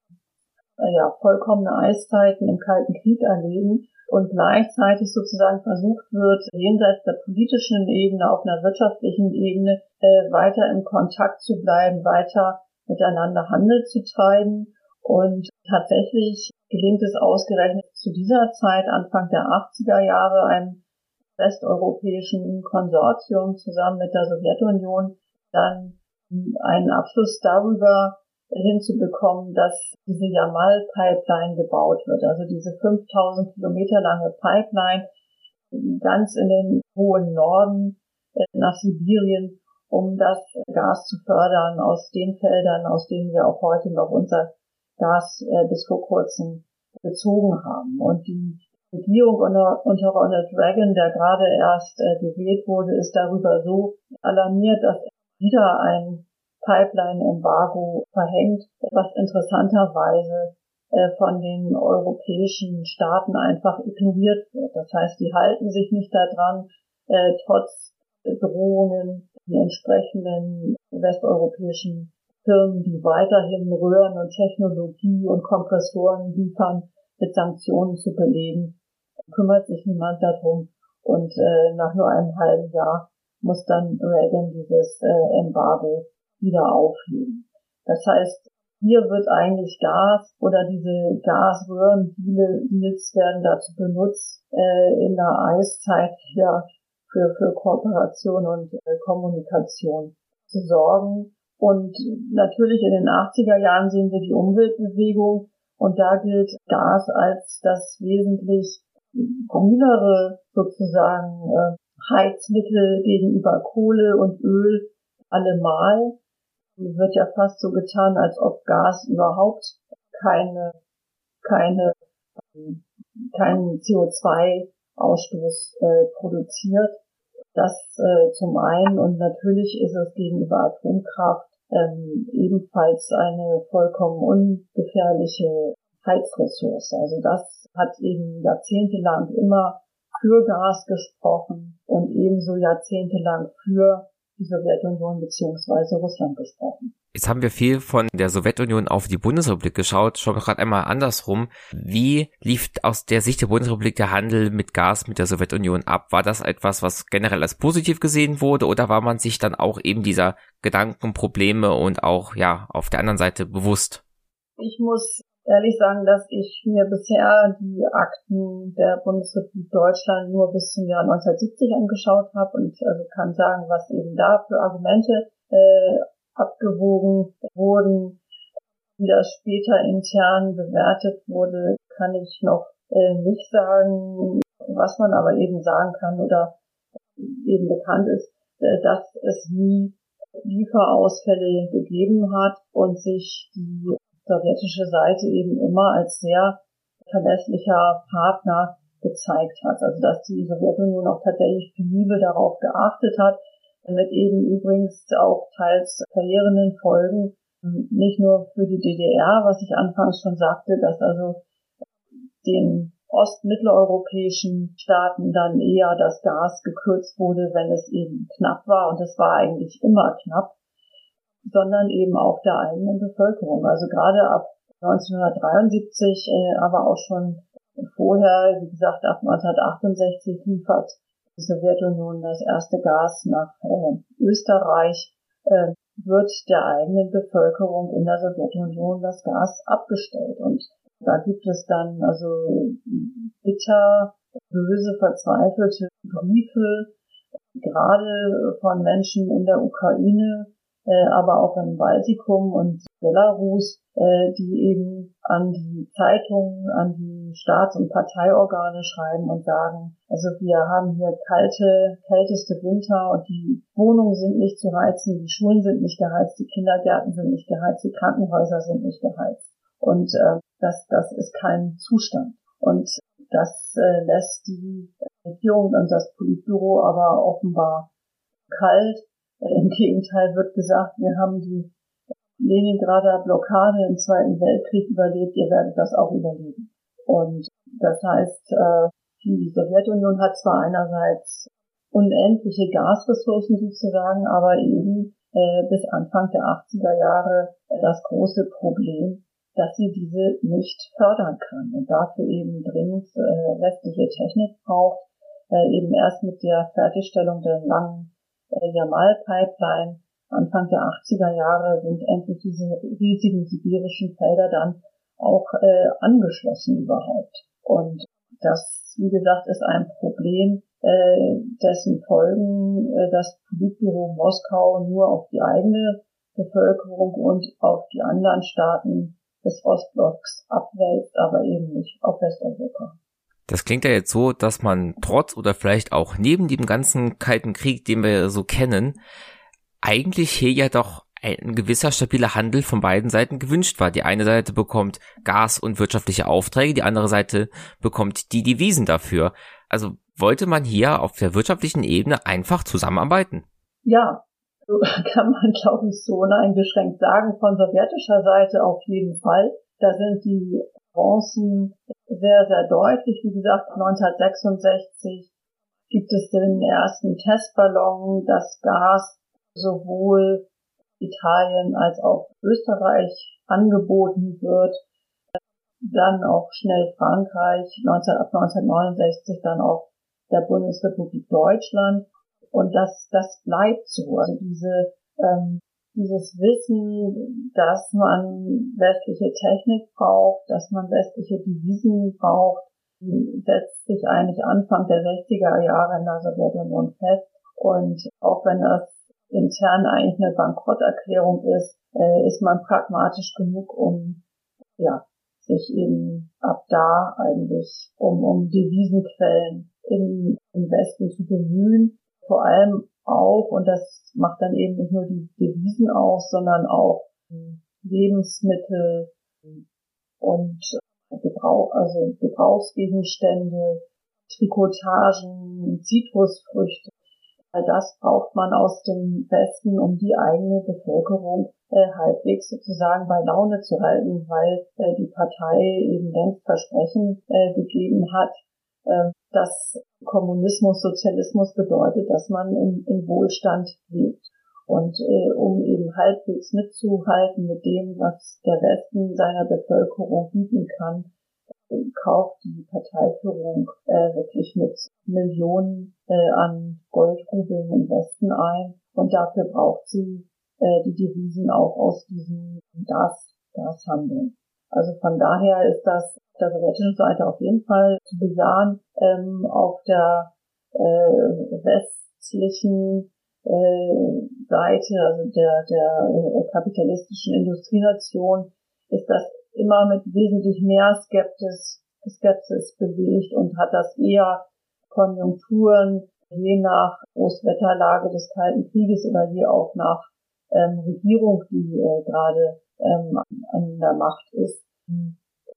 ja, vollkommene Eiszeiten im Kalten Krieg erleben. und gleichzeitig sozusagen versucht wird, jenseits der politischen Ebene, auf einer wirtschaftlichen Ebene äh, weiter im Kontakt zu bleiben, weiter miteinander Handel zu treiben. Und tatsächlich gelingt es ausgerechnet zu dieser Zeit, Anfang der 80er Jahre, einem westeuropäischen Konsortium zusammen mit der Sowjetunion dann einen Abschluss darüber hinzubekommen, dass diese Jamal-Pipeline gebaut wird. Also diese 5000 Kilometer lange Pipeline ganz in den hohen Norden äh, nach Sibirien, um das Gas zu fördern aus den Feldern, aus denen wir auch heute noch unser Gas äh, bis vor kurzem bezogen haben. Und die Regierung unter, unter Ronald Reagan, der gerade erst äh, gewählt wurde, ist darüber so alarmiert, dass wieder ein Pipeline-Embargo verhängt, was interessanterweise äh, von den europäischen Staaten einfach ignoriert wird. Das heißt, die halten sich nicht daran, äh, trotz Drohungen die entsprechenden westeuropäischen Firmen, die weiterhin Röhren und Technologie und Kompressoren liefern, mit Sanktionen zu belegen, kümmert sich niemand darum. Und äh, nach nur einem halben Jahr muss dann Reagan dieses äh, Embargo wieder aufheben. Das heißt, hier wird eigentlich Gas oder diese Gasröhrendeals werden dazu benutzt, äh, in der Eiszeit ja für, für Kooperation und äh, Kommunikation zu sorgen. Und natürlich in den 80er Jahren sehen wir die Umweltbewegung und da gilt Gas als das wesentlich grünere sozusagen äh, Heizmittel gegenüber Kohle und Öl allemal wird ja fast so getan, als ob Gas überhaupt keine, keine, keinen CO2-Ausstoß äh, produziert. Das äh, zum einen und natürlich ist es gegenüber Atomkraft ähm, ebenfalls eine vollkommen ungefährliche Heizressource. Also das hat eben jahrzehntelang immer für Gas gesprochen und ebenso jahrzehntelang für die Sowjetunion bzw. Russland gesprochen. Jetzt haben wir viel von der Sowjetunion auf die Bundesrepublik geschaut, schon gerade einmal andersrum. Wie lief aus der Sicht der Bundesrepublik der Handel mit Gas mit der Sowjetunion ab? War das etwas, was generell als positiv gesehen wurde oder war man sich dann auch eben dieser Gedankenprobleme und auch ja auf der anderen Seite bewusst? Ich muss ehrlich sagen, dass ich mir bisher die Akten der Bundesrepublik Deutschland nur bis zum Jahr 1970 angeschaut habe und also kann sagen, was eben da für Argumente äh, abgewogen wurden, wie das später intern bewertet wurde, kann ich noch äh, nicht sagen. Was man aber eben sagen kann oder eben bekannt ist, äh, dass es nie Lieferausfälle gegeben hat und sich die sowjetische Seite eben immer als sehr verlässlicher Partner gezeigt hat. Also dass die Sowjetunion auch tatsächlich penibel darauf geachtet hat, mit eben übrigens auch teils verheerenden Folgen, nicht nur für die DDR, was ich anfangs schon sagte, dass also den ostmitteleuropäischen Staaten dann eher das Gas gekürzt wurde, wenn es eben knapp war. Und es war eigentlich immer knapp sondern eben auch der eigenen Bevölkerung. Also gerade ab 1973, äh, aber auch schon vorher, wie gesagt, ab 1968 liefert die Sowjetunion das erste Gas nach äh, Österreich, äh, wird der eigenen Bevölkerung in der Sowjetunion das Gas abgestellt. Und da gibt es dann also bitter, böse, verzweifelte Briefe, gerade von Menschen in der Ukraine, äh, aber auch im Baltikum und Belarus, äh, die eben an die Zeitungen, an die Staats- und Parteiorgane schreiben und sagen, also wir haben hier kalte, kälteste Winter und die Wohnungen sind nicht zu heizen, die Schulen sind nicht geheizt, die Kindergärten sind nicht geheizt, die Krankenhäuser sind nicht geheizt. Und äh, das, das ist kein Zustand. Und das äh, lässt die Regierung und das Politbüro aber offenbar kalt im Gegenteil wird gesagt, wir haben die Leningrader Blockade im Zweiten Weltkrieg überlebt, ihr werdet das auch überleben. Und das heißt, äh, die Sowjetunion hat zwar einerseits unendliche Gasressourcen sozusagen, aber eben äh, bis Anfang der 80er Jahre das große Problem, dass sie diese nicht fördern kann und dafür eben dringend äh, westliche Technik braucht, eben erst mit der Fertigstellung der langen Jamal-Pipeline Anfang der 80er Jahre sind endlich diese riesigen sibirischen Felder dann auch äh, angeschlossen überhaupt. Und das, wie gesagt, ist ein Problem, äh, dessen Folgen äh, das Politbüro Moskau nur auf die eigene Bevölkerung und auf die anderen Staaten des Ostblocks abwälzt, aber eben nicht auf Westeuropa. Das klingt ja jetzt so, dass man trotz oder vielleicht auch neben dem ganzen Kalten Krieg, den wir so kennen, eigentlich hier ja doch ein gewisser stabiler Handel von beiden Seiten gewünscht war. Die eine Seite bekommt Gas und wirtschaftliche Aufträge, die andere Seite bekommt die Devisen dafür. Also wollte man hier auf der wirtschaftlichen Ebene einfach zusammenarbeiten? Ja, so kann man glaube ich so uneingeschränkt sagen. Von sowjetischer Seite auf jeden Fall. Da sind die Avancen sehr, sehr deutlich. Wie gesagt, 1966 gibt es den ersten Testballon. Das Gas sowohl Italien als auch Österreich angeboten wird. Dann auch schnell Frankreich, 19, ab 1969 dann auch der Bundesrepublik Deutschland. Und das, das bleibt so. Also diese, ähm, dieses Wissen, dass man westliche Technik braucht, dass man westliche Devisen braucht, setzt sich eigentlich Anfang der 60er Jahre in der Sowjetunion fest. Und auch wenn das intern eigentlich eine Bankrotterklärung ist, äh, ist man pragmatisch genug, um ja, sich eben ab da eigentlich um, um Devisenquellen im, im Westen zu bemühen. Vor allem auch, und das macht dann eben nicht nur die Devisen aus, sondern auch Lebensmittel und Gebrauch, also Gebrauchsgegenstände, Trikotagen, Zitrusfrüchte, All das braucht man aus dem Westen, um die eigene Bevölkerung äh, halbwegs sozusagen bei Laune zu halten, weil äh, die Partei eben längst Versprechen äh, gegeben hat, dass Kommunismus, Sozialismus bedeutet, dass man in, in Wohlstand lebt. Und äh, um eben halbwegs mitzuhalten mit dem, was der Westen seiner Bevölkerung bieten kann, kauft die Parteiführung äh, wirklich mit Millionen äh, an Goldrubeln im Westen ein und dafür braucht sie äh, die Devisen auch aus diesem Gas, Gashandel. Also von daher ist das der sowjetischen Seite auf jeden Fall zu bejahen. Ähm, auf der äh, westlichen äh, Seite, also der, der äh, kapitalistischen Industrienation, ist das immer mit wesentlich mehr Skepsis, Skepsis bewegt und hat das eher Konjunkturen je nach Großwetterlage des Kalten Krieges oder je auch nach ähm, Regierung, die äh, gerade ähm, an der Macht ist,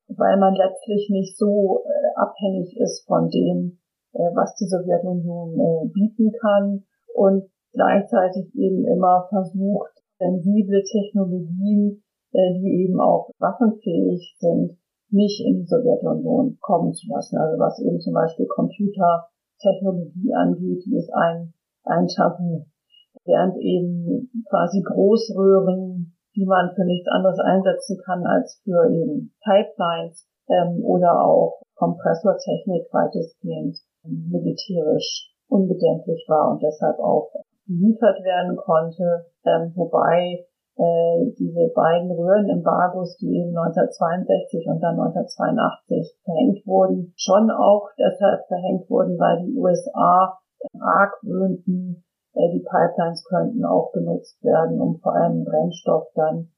weil man letztlich nicht so äh, abhängig ist von dem, äh, was die Sowjetunion äh, bieten kann und gleichzeitig eben immer versucht, sensible Technologien äh, die eben auch waffenfähig sind, nicht in die Sowjetunion kommen zu lassen. Also was eben zum Beispiel Computertechnologie angeht, die ist ein, ein Tabu. Während eben quasi Großröhren, die man für nichts anderes einsetzen kann als für eben Pipelines ähm, oder auch Kompressortechnik weitestgehend militärisch unbedenklich war und deshalb auch geliefert werden konnte, ähm, wobei äh, diese beiden Röhrenembargos, die eben 1962 und dann 1982 verhängt wurden, schon auch deshalb verhängt wurden, weil die USA argwöhnten, die Pipelines könnten auch genutzt werden, um vor allem Brennstoff dann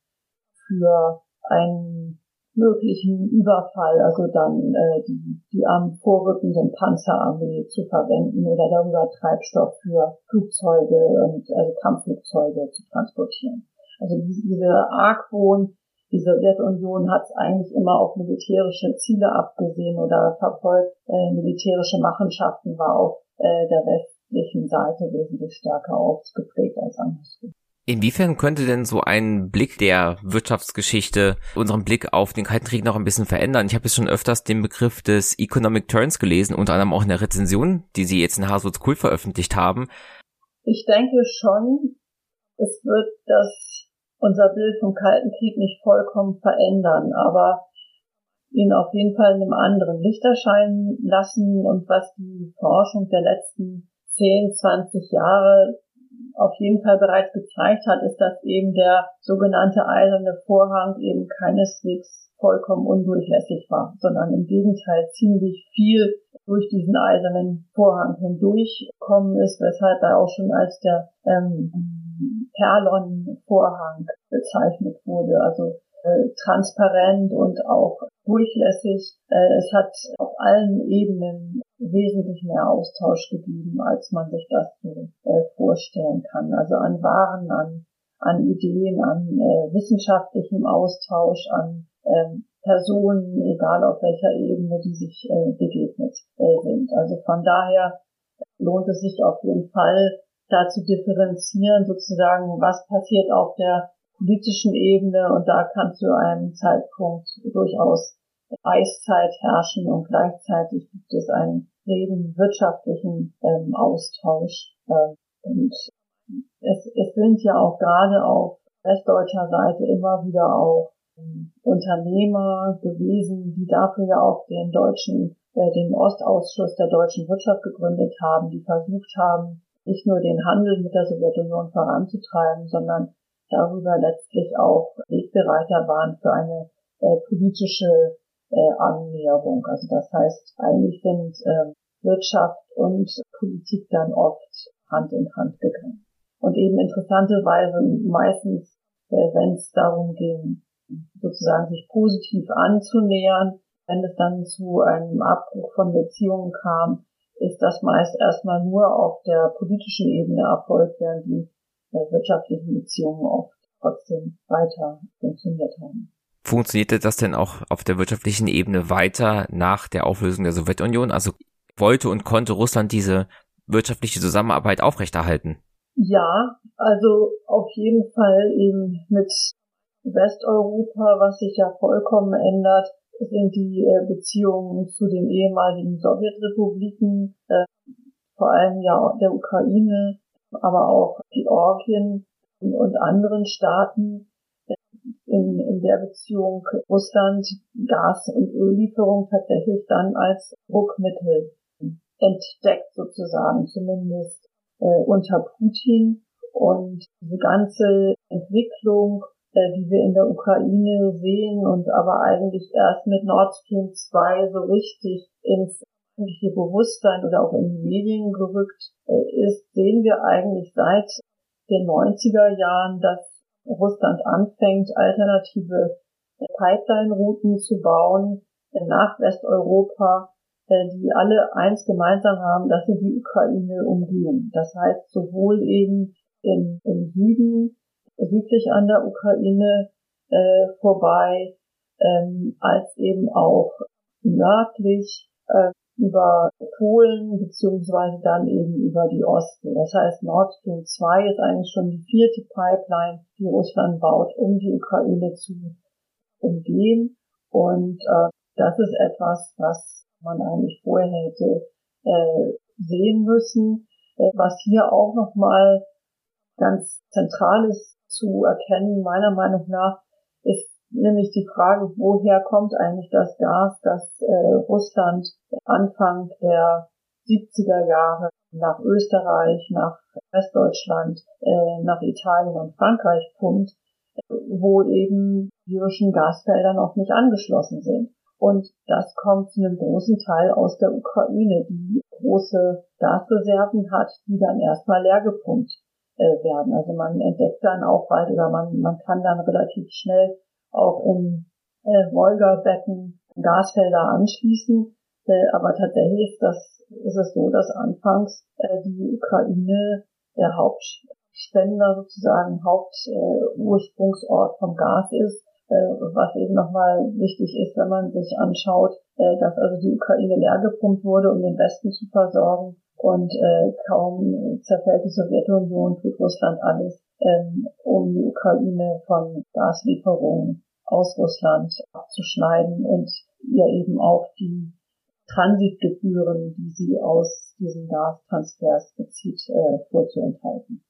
für einen möglichen Überfall, also dann äh, die, die am vorrückenden Panzerarmee zu verwenden oder darüber Treibstoff für Flugzeuge und also Kampfflugzeuge zu transportieren. Also diese Argwohn, die Sowjetunion hat es eigentlich immer auf militärische Ziele abgesehen oder verfolgt äh, militärische Machenschaften, war auf äh, der westlichen Seite wesentlich stärker ausgeprägt als anderswo. Inwiefern könnte denn so ein Blick der Wirtschaftsgeschichte unseren Blick auf den Kalten Krieg noch ein bisschen verändern? Ich habe jetzt schon öfters den Begriff des Economic Turns gelesen, unter anderem auch in der Rezension, die Sie jetzt in Haswoods Cool veröffentlicht haben. Ich denke schon, es wird das unser Bild vom Kalten Krieg nicht vollkommen verändern, aber ihn auf jeden Fall in einem anderen Licht erscheinen lassen und was die Forschung der letzten 10, 20 Jahre auf jeden Fall bereits gezeigt hat, ist, dass eben der sogenannte eiserne Vorhang eben keineswegs vollkommen undurchlässig war, sondern im Gegenteil ziemlich viel durch diesen eisernen Vorhang hindurchkommen ist, weshalb er auch schon als der ähm, Perlon-Vorhang bezeichnet wurde. Also äh, transparent und auch durchlässig. Äh, es hat auf allen Ebenen wesentlich mehr Austausch gegeben, als man sich das so äh, vorstellen kann. Also an Waren, an, an Ideen, an äh, wissenschaftlichem Austausch, an ähm, Personen, egal auf welcher Ebene die sich äh, begegnet äh, sind. Also von daher lohnt es sich auf jeden Fall, da zu differenzieren, sozusagen, was passiert auf der politischen Ebene und da kann zu einem Zeitpunkt durchaus Eiszeit herrschen und gleichzeitig gibt es einen regen wirtschaftlichen ähm, Austausch. Äh, und es, es sind ja auch gerade auf westdeutscher Seite immer wieder auch ähm, Unternehmer gewesen, die dafür ja auch den deutschen, äh, den Ostausschuss der deutschen Wirtschaft gegründet haben, die versucht haben, nicht nur den Handel mit der Sowjetunion voranzutreiben, sondern darüber letztlich auch Wegbereiter waren für eine äh, politische äh, Annäherung. Also das heißt, eigentlich sind äh, Wirtschaft und Politik dann oft Hand in Hand gegangen. Und eben interessanterweise meistens, äh, wenn es darum ging, sozusagen sich positiv anzunähern, wenn es dann zu einem Abbruch von Beziehungen kam, ist das meist erstmal nur auf der politischen Ebene erfolgt, während die äh, wirtschaftlichen Beziehungen oft trotzdem weiter funktioniert haben. Funktionierte das denn auch auf der wirtschaftlichen Ebene weiter nach der Auflösung der Sowjetunion? Also wollte und konnte Russland diese wirtschaftliche Zusammenarbeit aufrechterhalten? Ja, also auf jeden Fall eben mit Westeuropa, was sich ja vollkommen ändert, sind die äh, Beziehungen zu den ehemaligen Sowjetrepubliken, äh, vor allem ja der Ukraine, aber auch Georgien und anderen Staaten in, in der Beziehung Russland Gas- und Öllieferung tatsächlich dann als Druckmittel entdeckt sozusagen, zumindest äh, unter Putin. Und diese ganze Entwicklung, äh, die wir in der Ukraine sehen und aber eigentlich erst mit Nord Stream 2 so richtig ins öffentliche Bewusstsein oder auch in die Medien gerückt äh, ist, sehen wir eigentlich seit den 90er Jahren, dass Russland anfängt, alternative Pipeline-Routen zu bauen nach Westeuropa, äh, die alle eins gemeinsam haben, dass sie die Ukraine umgehen. Das heißt, sowohl eben im, im Süden, südlich an der Ukraine äh, vorbei, ähm, als eben auch nördlich äh, über Polen beziehungsweise dann eben über die Osten. Das heißt, Nord Stream 2 ist eigentlich schon die vierte Pipeline, die Russland baut, um die Ukraine zu umgehen. Und äh, das ist etwas, was man eigentlich vorher hätte äh, sehen müssen. Äh, was hier auch nochmal ganz zentral ist zu erkennen, meiner Meinung nach, nämlich die Frage, woher kommt eigentlich das Gas, das äh, Russland Anfang der 70er Jahre nach Österreich, nach Westdeutschland, äh, nach Italien und Frankreich pumpt, wo eben die russischen Gasfelder noch nicht angeschlossen sind. Und das kommt zu einem großen Teil aus der Ukraine, die große Gasreserven hat, die dann erstmal leer gepumpt äh, werden. Also man entdeckt dann auch bald oder man, man kann dann relativ schnell auch im äh, Wolga-Becken Gasfelder anschließen. Äh, aber tatsächlich ist das ist es so, dass anfangs äh, die Ukraine der Hauptspender sozusagen Hauptursprungsort vom Gas ist äh, was eben nochmal wichtig ist, wenn man sich anschaut, äh, dass also die Ukraine leer gepumpt wurde, um den Westen zu versorgen und äh, kaum zerfällt die Sowjetunion, tut Russland alles, ähm, um die Ukraine von Gaslieferungen aus Russland abzuschneiden und ihr eben auch die Transitgebühren, die sie aus diesen Gastransfers bezieht, äh, vorzuenthalten.